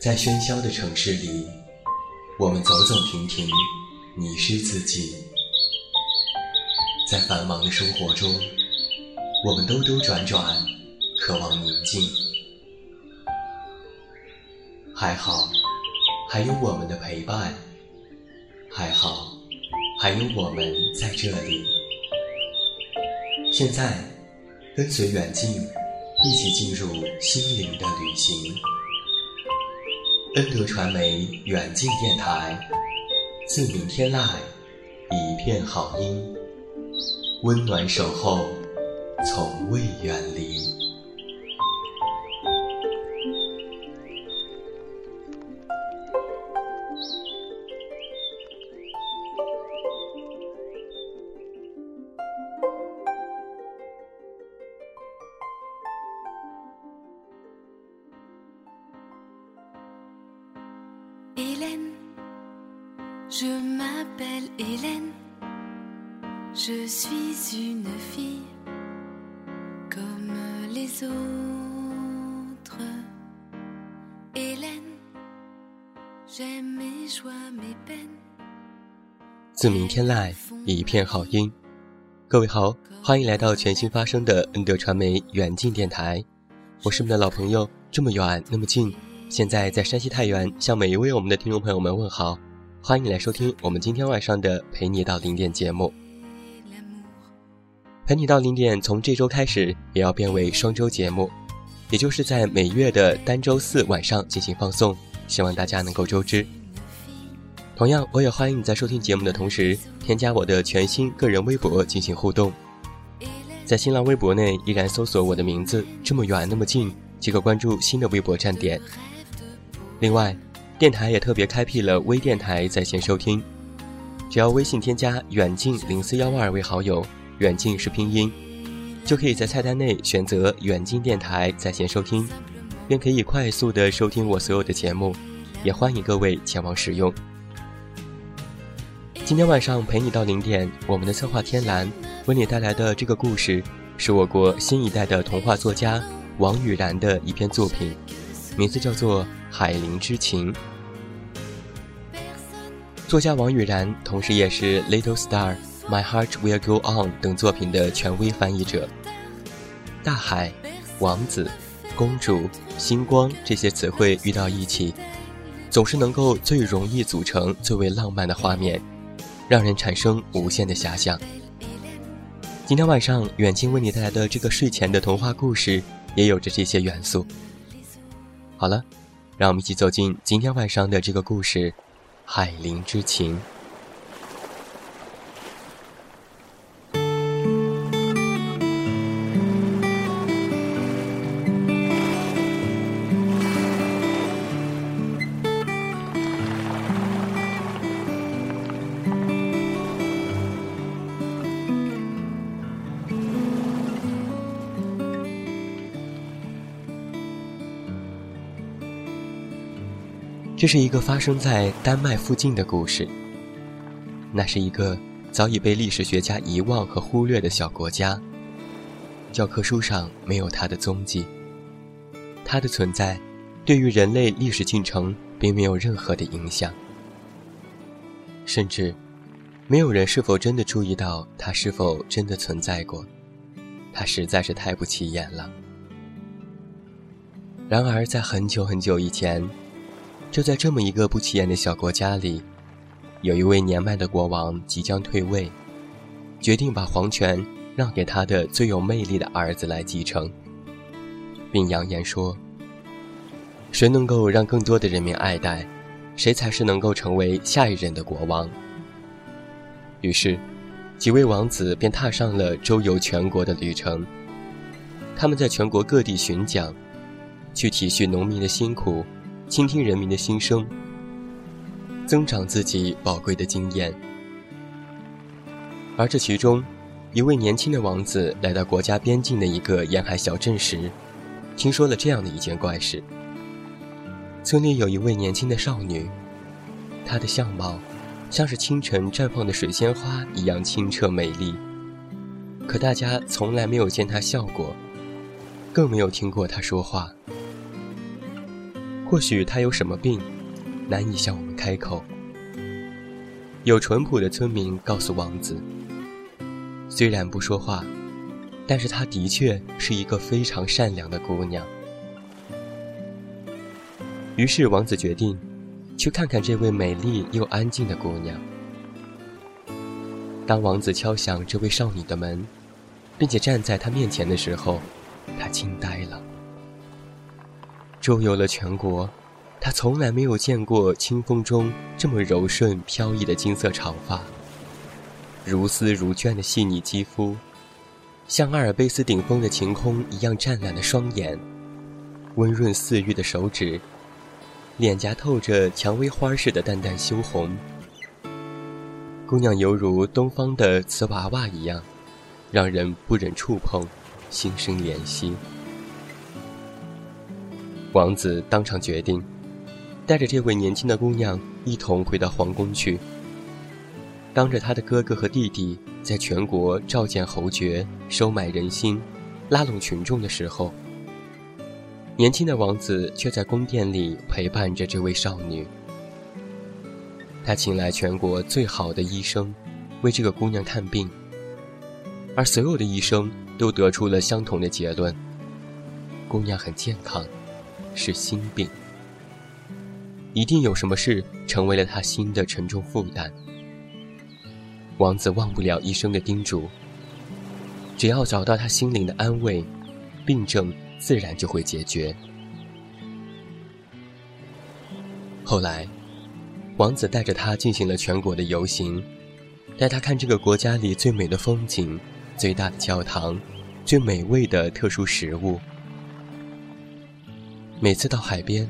在喧嚣的城市里，我们走走停停，迷失自己；在繁忙的生活中，我们兜兜转转，渴望宁静。还好，还有我们的陪伴；还好，还有我们在这里。现在，跟随远近，一起进入心灵的旅行。恩德传媒远近电台，自明天籁，一片好音，温暖守候，从未远离。天籁，一片好音。各位好，欢迎来到全新发声的恩德传媒远近电台。我是你们的老朋友，这么远那么近。现在在山西太原，向每一位我们的听众朋友们问好，欢迎你来收听我们今天晚上的陪你到零点节目。陪你到零点，从这周开始也要变为双周节目，也就是在每月的单周四晚上进行放送，希望大家能够周知。同样，我也欢迎你在收听节目的同时，添加我的全新个人微博进行互动。在新浪微博内依然搜索我的名字，这么远那么近，即可关注新的微博站点。另外，电台也特别开辟了微电台在线收听，只要微信添加远近零四幺二为好友，远近是拼音，就可以在菜单内选择远近电台在线收听，便可以快速的收听我所有的节目，也欢迎各位前往使用。今天晚上陪你到零点，我们的策划天蓝为你带来的这个故事，是我国新一代的童话作家王雨然的一篇作品，名字叫做《海灵之情》。作家王雨然同时也是《Little Star》《My Heart Will Go On》等作品的权威翻译者。大海、王子、公主、星光这些词汇遇到一起，总是能够最容易组成最为浪漫的画面。让人产生无限的遐想。今天晚上，远近为你带来的这个睡前的童话故事，也有着这些元素。好了，让我们一起走进今天晚上的这个故事《海灵之情》。这是一个发生在丹麦附近的故事。那是一个早已被历史学家遗忘和忽略的小国家。教科书上没有它的踪迹。它的存在，对于人类历史进程并没有任何的影响。甚至，没有人是否真的注意到它是否真的存在过。它实在是太不起眼了。然而，在很久很久以前。就在这么一个不起眼的小国家里，有一位年迈的国王即将退位，决定把皇权让给他的最有魅力的儿子来继承，并扬言说：“谁能够让更多的人民爱戴，谁才是能够成为下一任的国王。”于是，几位王子便踏上了周游全国的旅程。他们在全国各地巡讲，去体恤农民的辛苦。倾听人民的心声，增长自己宝贵的经验。而这其中，一位年轻的王子来到国家边境的一个沿海小镇时，听说了这样的一件怪事：村里有一位年轻的少女，她的相貌像是清晨绽放的水仙花一样清澈美丽，可大家从来没有见她笑过，更没有听过她说话。或许他有什么病，难以向我们开口。有淳朴的村民告诉王子，虽然不说话，但是她的确是一个非常善良的姑娘。于是王子决定去看看这位美丽又安静的姑娘。当王子敲响这位少女的门，并且站在她面前的时候，他惊呆了。周游了全国，他从来没有见过清风中这么柔顺飘逸的金色长发，如丝如绢的细腻肌肤，像阿尔卑斯顶峰的晴空一样湛蓝的双眼，温润似玉的手指，脸颊透着蔷薇花似的淡淡羞红。姑娘犹如东方的瓷娃娃一样，让人不忍触碰，心生怜惜。王子当场决定，带着这位年轻的姑娘一同回到皇宫去。当着他的哥哥和弟弟在全国召见侯爵、收买人心、拉拢群众的时候，年轻的王子却在宫殿里陪伴着这位少女。他请来全国最好的医生，为这个姑娘看病，而所有的医生都得出了相同的结论：姑娘很健康，是心病，一定有什么事成为了他心的沉重负担。王子忘不了医生的叮嘱：只要找到他心灵的安慰，病症自然就会解决。后来。王子带着他进行了全国的游行，带他看这个国家里最美的风景、最大的教堂、最美味的特殊食物。每次到海边，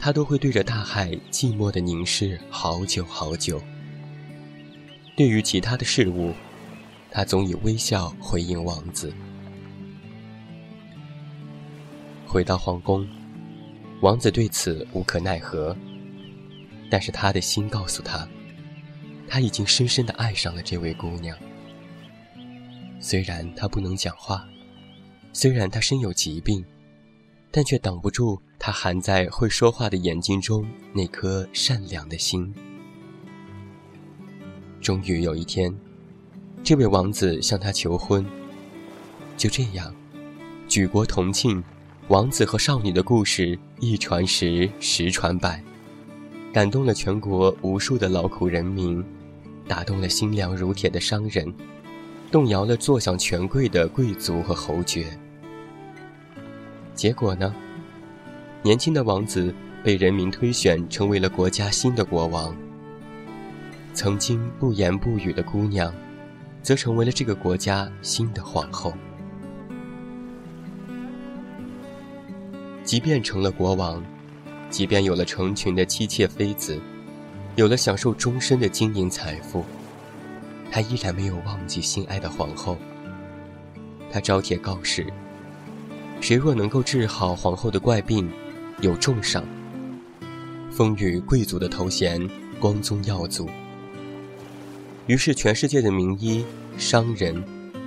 他都会对着大海寂寞的凝视好久好久。对于其他的事物，他总以微笑回应王子。回到皇宫，王子对此无可奈何。但是他的心告诉他，他已经深深的爱上了这位姑娘。虽然她不能讲话，虽然她身有疾病，但却挡不住他含在会说话的眼睛中那颗善良的心。终于有一天，这位王子向她求婚。就这样，举国同庆，王子和少女的故事一传十，十传百。感动了全国无数的劳苦人民，打动了心凉如铁的商人，动摇了坐享权贵的贵族和侯爵。结果呢？年轻的王子被人民推选成为了国家新的国王。曾经不言不语的姑娘，则成为了这个国家新的皇后。即便成了国王。即便有了成群的妻妾妃子，有了享受终身的金银财富，他依然没有忘记心爱的皇后。他招贴告示：谁若能够治好皇后的怪病，有重赏，封予贵族的头衔，光宗耀祖。于是，全世界的名医、商人、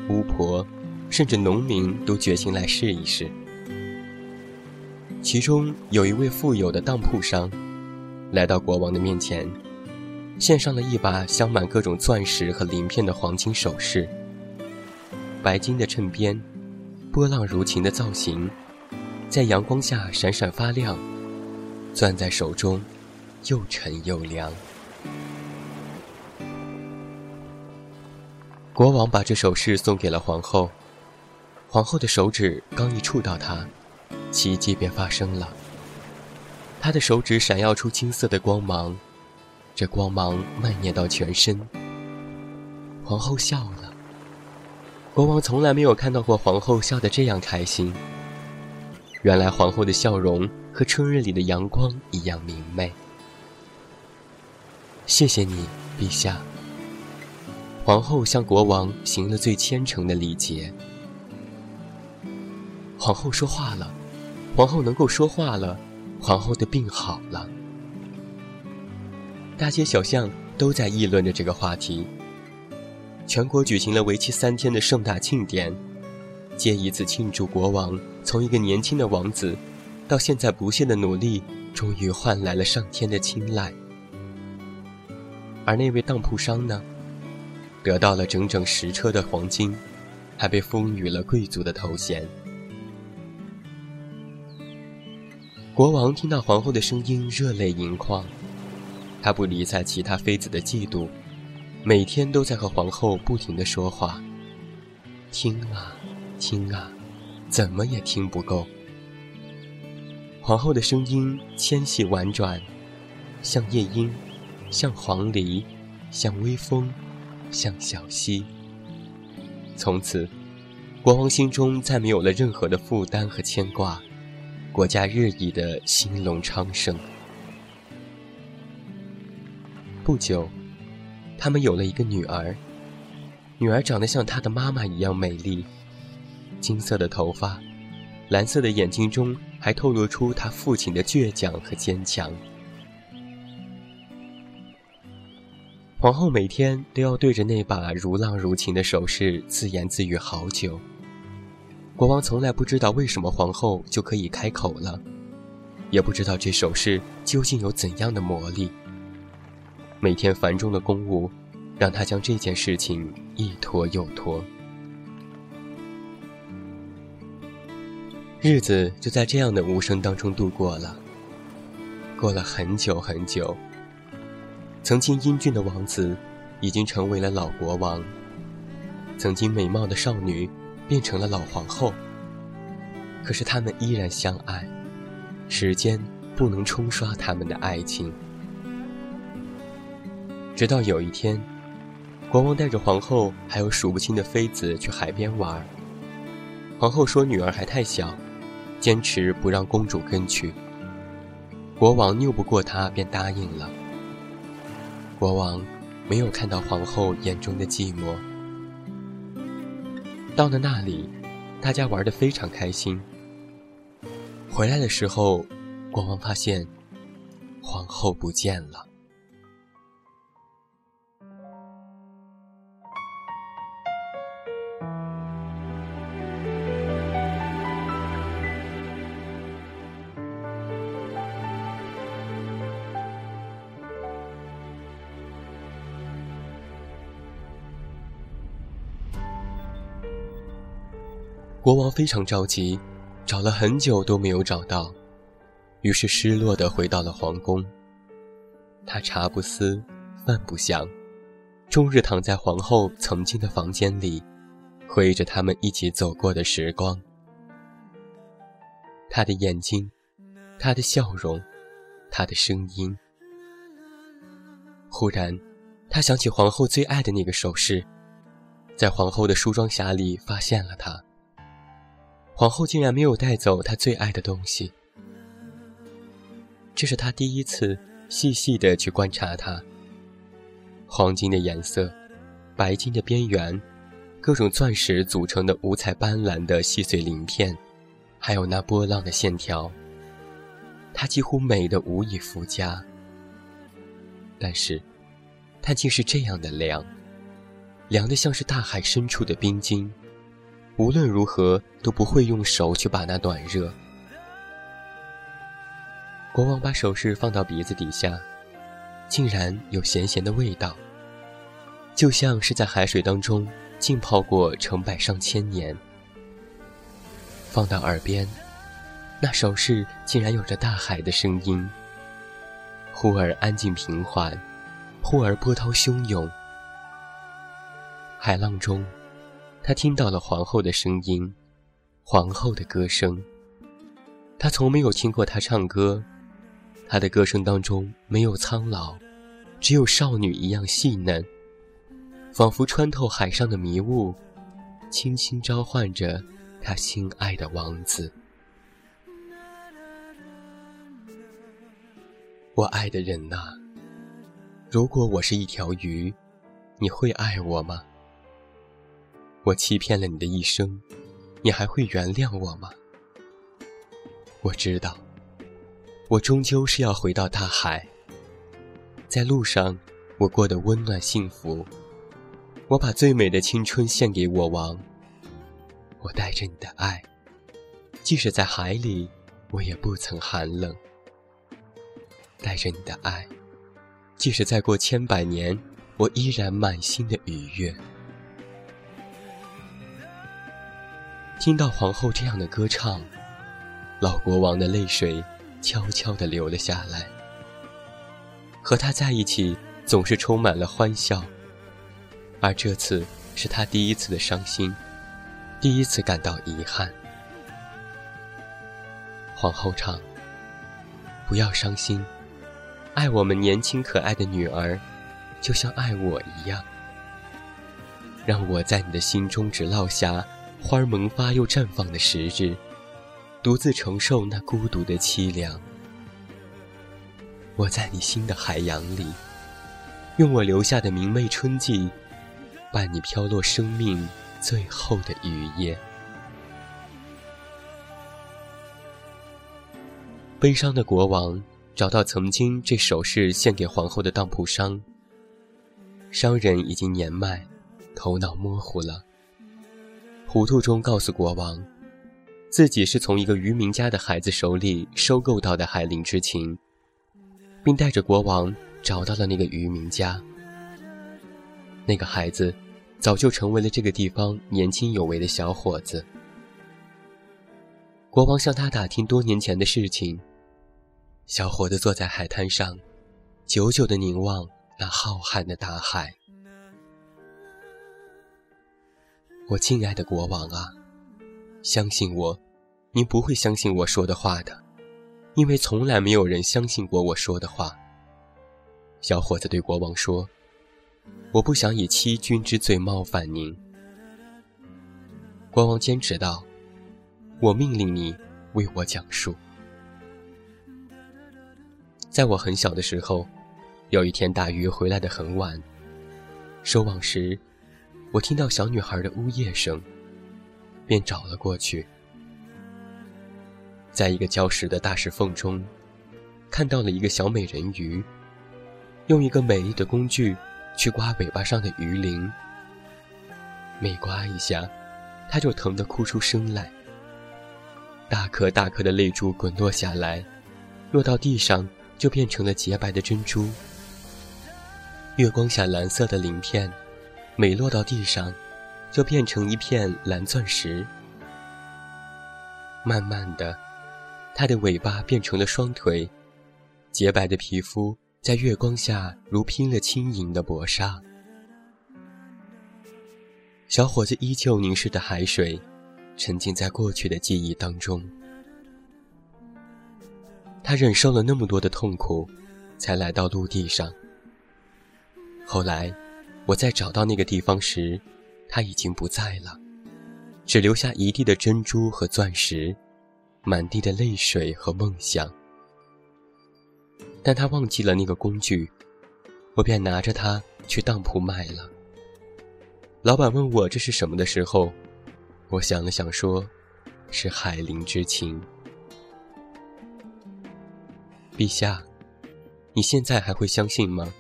巫婆，甚至农民都决心来试一试。其中有一位富有的当铺商，来到国王的面前，献上了一把镶满各种钻石和鳞片的黄金首饰。白金的衬边，波浪如琴的造型，在阳光下闪闪发亮，攥在手中，又沉又凉。国王把这首饰送给了皇后，皇后的手指刚一触到它。奇迹便发生了。她的手指闪耀出金色的光芒，这光芒蔓延到全身。皇后笑了。国王从来没有看到过皇后笑得这样开心。原来皇后的笑容和春日里的阳光一样明媚。谢谢你，陛下。皇后向国王行了最虔诚的礼节。皇后说话了。皇后能够说话了，皇后的病好了。大街小巷都在议论着这个话题。全国举行了为期三天的盛大庆典，借以此庆祝国王从一个年轻的王子，到现在不懈的努力，终于换来了上天的青睐。而那位当铺商呢，得到了整整十车的黄金，还被封予了贵族的头衔。国王听到皇后的声音，热泪盈眶。他不理睬其他妃子的嫉妒，每天都在和皇后不停的说话。听啊，听啊，怎么也听不够。皇后的声音纤细婉转，像夜莺，像黄鹂，像微风，像小溪。从此，国王心中再没有了任何的负担和牵挂，国家日益的兴隆昌盛。不久，他们有了一个女儿。女儿长得像她的妈妈一样美丽，金色的头发，蓝色的眼睛中还透露出她父亲的倔强和坚强。皇后每天都要对着那把如浪如琴的首饰自言自语好久。国王从来不知道为什么皇后就可以开口了，也不知道这首饰究竟有怎样的魔力。每天繁重的公务，让他将这件事情一拖又拖。日子就在这样的无声当中度过了。过了很久很久，曾经英俊的王子，已经成为了老国王；曾经美貌的少女，变成了老皇后。可是他们依然相爱，时间不能冲刷他们的爱情。直到有一天，国王带着皇后还有数不清的妃子去海边玩。皇后说女儿还太小，坚持不让公主跟去。国王拗不过她，便答应了。国王没有看到皇后眼中的寂寞。到了那里，大家玩得非常开心。回来的时候，国王发现皇后不见了。国王非常着急，找了很久都没有找到，于是失落地回到了皇宫。他茶不思，饭不想，终日躺在皇后曾经的房间里，回忆着他们一起走过的时光。他的眼睛，他的笑容，他的声音。忽然，他想起皇后最爱的那个首饰，在皇后的梳妆匣里发现了它。皇后竟然没有带走她最爱的东西，这是他第一次细细的去观察它。黄金的颜色，白金的边缘，各种钻石组成的五彩斑斓的细碎鳞片，还有那波浪的线条，它几乎美得无以复加。但是，它竟是这样的凉，凉的像是大海深处的冰晶。无论如何都不会用手去把那暖热。国王把首饰放到鼻子底下，竟然有咸咸的味道，就像是在海水当中浸泡过成百上千年。放到耳边，那首饰竟然有着大海的声音，忽而安静平缓，忽而波涛汹涌，海浪中。他听到了皇后的声音，皇后的歌声。他从没有听过她唱歌，她的歌声当中没有苍老，只有少女一样细嫩，仿佛穿透海上的迷雾，轻轻召唤着他心爱的王子。我爱的人呐，如果我是一条鱼，你会爱我吗？我欺骗了你的一生，你还会原谅我吗？我知道，我终究是要回到大海。在路上，我过得温暖幸福。我把最美的青春献给我王。我带着你的爱，即使在海里，我也不曾寒冷。带着你的爱，即使再过千百年，我依然满心的愉悦。听到皇后这样的歌唱，老国王的泪水悄悄地流了下来。和他在一起总是充满了欢笑，而这次是他第一次的伤心，第一次感到遗憾。皇后唱：“不要伤心，爱我们年轻可爱的女儿，就像爱我一样。让我在你的心中只落下。”花儿萌发又绽放的时日，独自承受那孤独的凄凉。我在你心的海洋里，用我留下的明媚春季，伴你飘落生命最后的雨夜。悲伤的国王找到曾经这首饰献给皇后的当铺商，商人已经年迈，头脑模糊了。糊涂中告诉国王，自己是从一个渔民家的孩子手里收购到的海灵之情，并带着国王找到了那个渔民家。那个孩子早就成为了这个地方年轻有为的小伙子。国王向他打听多年前的事情。小伙子坐在海滩上，久久地凝望那浩瀚的大海。我亲爱的国王啊，相信我，您不会相信我说的话的，因为从来没有人相信过我说的话。小伙子对国王说：“我不想以欺君之罪冒犯您。”国王坚持道：“我命令你为我讲述。”在我很小的时候，有一天大鱼回来的很晚，收网时。我听到小女孩的呜咽声，便找了过去。在一个礁石的大石缝中，看到了一个小美人鱼，用一个美丽的工具去刮尾巴上的鱼鳞。每刮一下，她就疼得哭出声来。大颗大颗的泪珠滚落下来，落到地上就变成了洁白的珍珠。月光下，蓝色的鳞片。每落到地上，就变成一片蓝钻石。慢慢的，它的尾巴变成了双腿，洁白的皮肤在月光下如拼了轻盈的薄纱。小伙子依旧凝视着海水，沉浸在过去的记忆当中。他忍受了那么多的痛苦，才来到陆地上。后来。我在找到那个地方时，他已经不在了，只留下一地的珍珠和钻石，满地的泪水和梦想。但他忘记了那个工具，我便拿着它去当铺卖了。老板问我这是什么的时候，我想了想说：“是海灵之情。”陛下，你现在还会相信吗？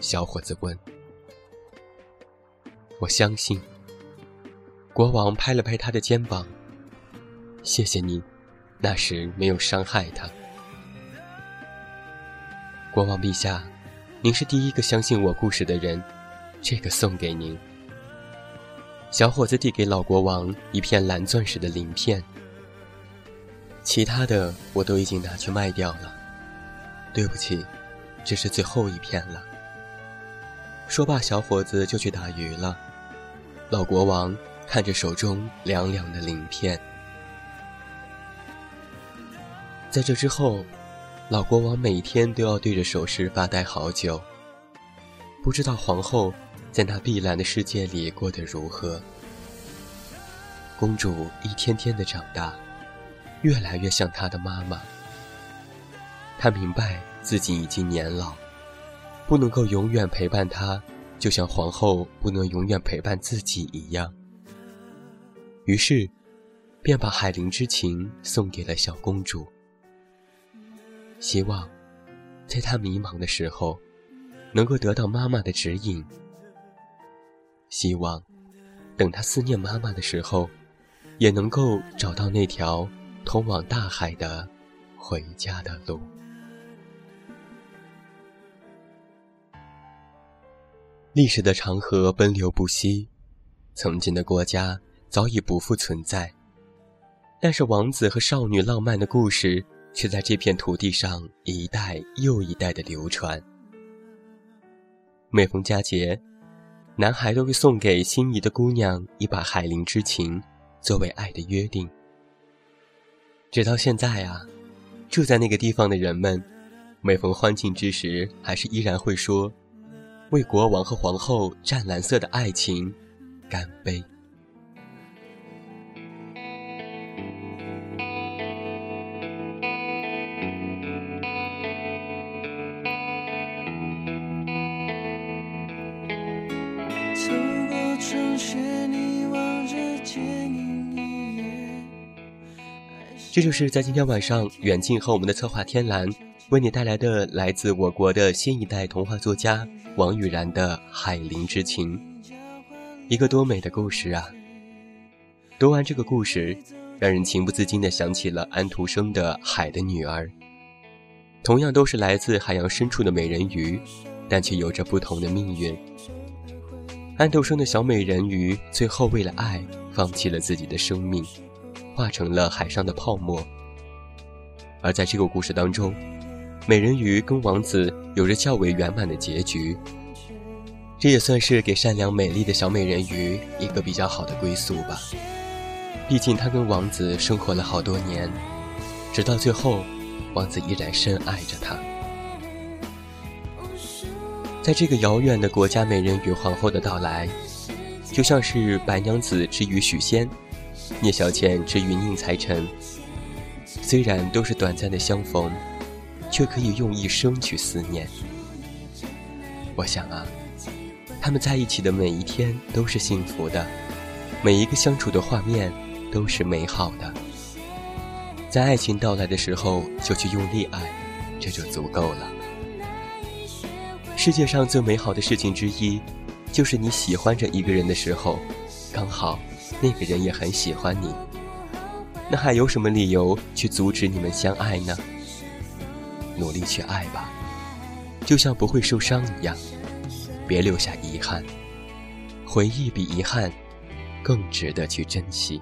小伙子问。我相信。国王拍了拍他的肩膀。谢谢您，那时没有伤害他。国王陛下，您是第一个相信我故事的人，这个送给您。小伙子递给老国王一片蓝钻石的鳞片。其他的我都已经拿去卖掉了。对不起，这是最后一片了。说罢，小伙子就去打鱼了。老国王看着手中凉凉的鳞片，在这之后，老国王每天都要对着首饰发呆好久。不知道皇后在那碧蓝的世界里过得如何。公主一天天的长大，越来越像她的妈妈。她明白自己已经年老，不能够永远陪伴她。就像皇后不能永远陪伴自己一样，于是，便把海灵之情送给了小公主，希望，在她迷茫的时候，能够得到妈妈的指引；希望，等她思念妈妈的时候，也能够找到那条通往大海的回家的路。历史的长河奔流不息，曾经的国家早已不复存在，但是王子和少女浪漫的故事却在这片土地上一代又一代的流传。每逢佳节，男孩都会送给心仪的姑娘一把海灵之情，作为爱的约定。直到现在啊，住在那个地方的人们，每逢欢庆之时，还是依然会说。为国王和皇后湛蓝色的爱情干杯！这就是在今天晚上，远近和我们的策划天蓝。为你带来的来自我国的新一代童话作家王雨然的《海灵之情》，一个多美的故事啊！读完这个故事，让人情不自禁地想起了安徒生的《海的女儿》。同样都是来自海洋深处的美人鱼，但却有着不同的命运。安徒生的小美人鱼最后为了爱，放弃了自己的生命，化成了海上的泡沫。而在这个故事当中，美人鱼跟王子有着较为圆满的结局，这也算是给善良美丽的小美人鱼一个比较好的归宿吧。毕竟她跟王子生活了好多年，直到最后，王子依然深爱着她。在这个遥远的国家，美人鱼皇后的到来，就像是白娘子之于许仙，聂小倩之于宁采臣。虽然都是短暂的相逢。却可以用一生去思念。我想啊，他们在一起的每一天都是幸福的，每一个相处的画面都是美好的。在爱情到来的时候就去用力爱，这就足够了。世界上最美好的事情之一，就是你喜欢着一个人的时候，刚好那个人也很喜欢你。那还有什么理由去阻止你们相爱呢？努力去爱吧，就像不会受伤一样，别留下遗憾。回忆比遗憾更值得去珍惜。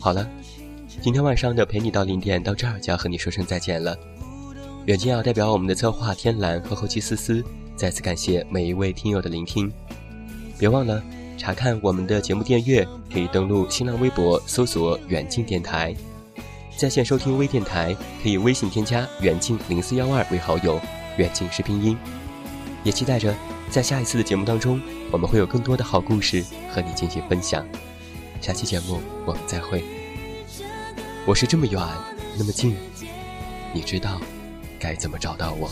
好了，今天晚上的陪你到零点到这儿就要和你说声再见了。远近要代表我们的策划天蓝和后期思思，再次感谢每一位听友的聆听。别忘了查看我们的节目订阅，可以登录新浪微博搜索“远近电台”。在线收听微电台，可以微信添加远近零四幺二为好友，远近是拼音。也期待着在下一次的节目当中，我们会有更多的好故事和你进行分享。下期节目我们再会。我是这么远，那么近，你知道该怎么找到我？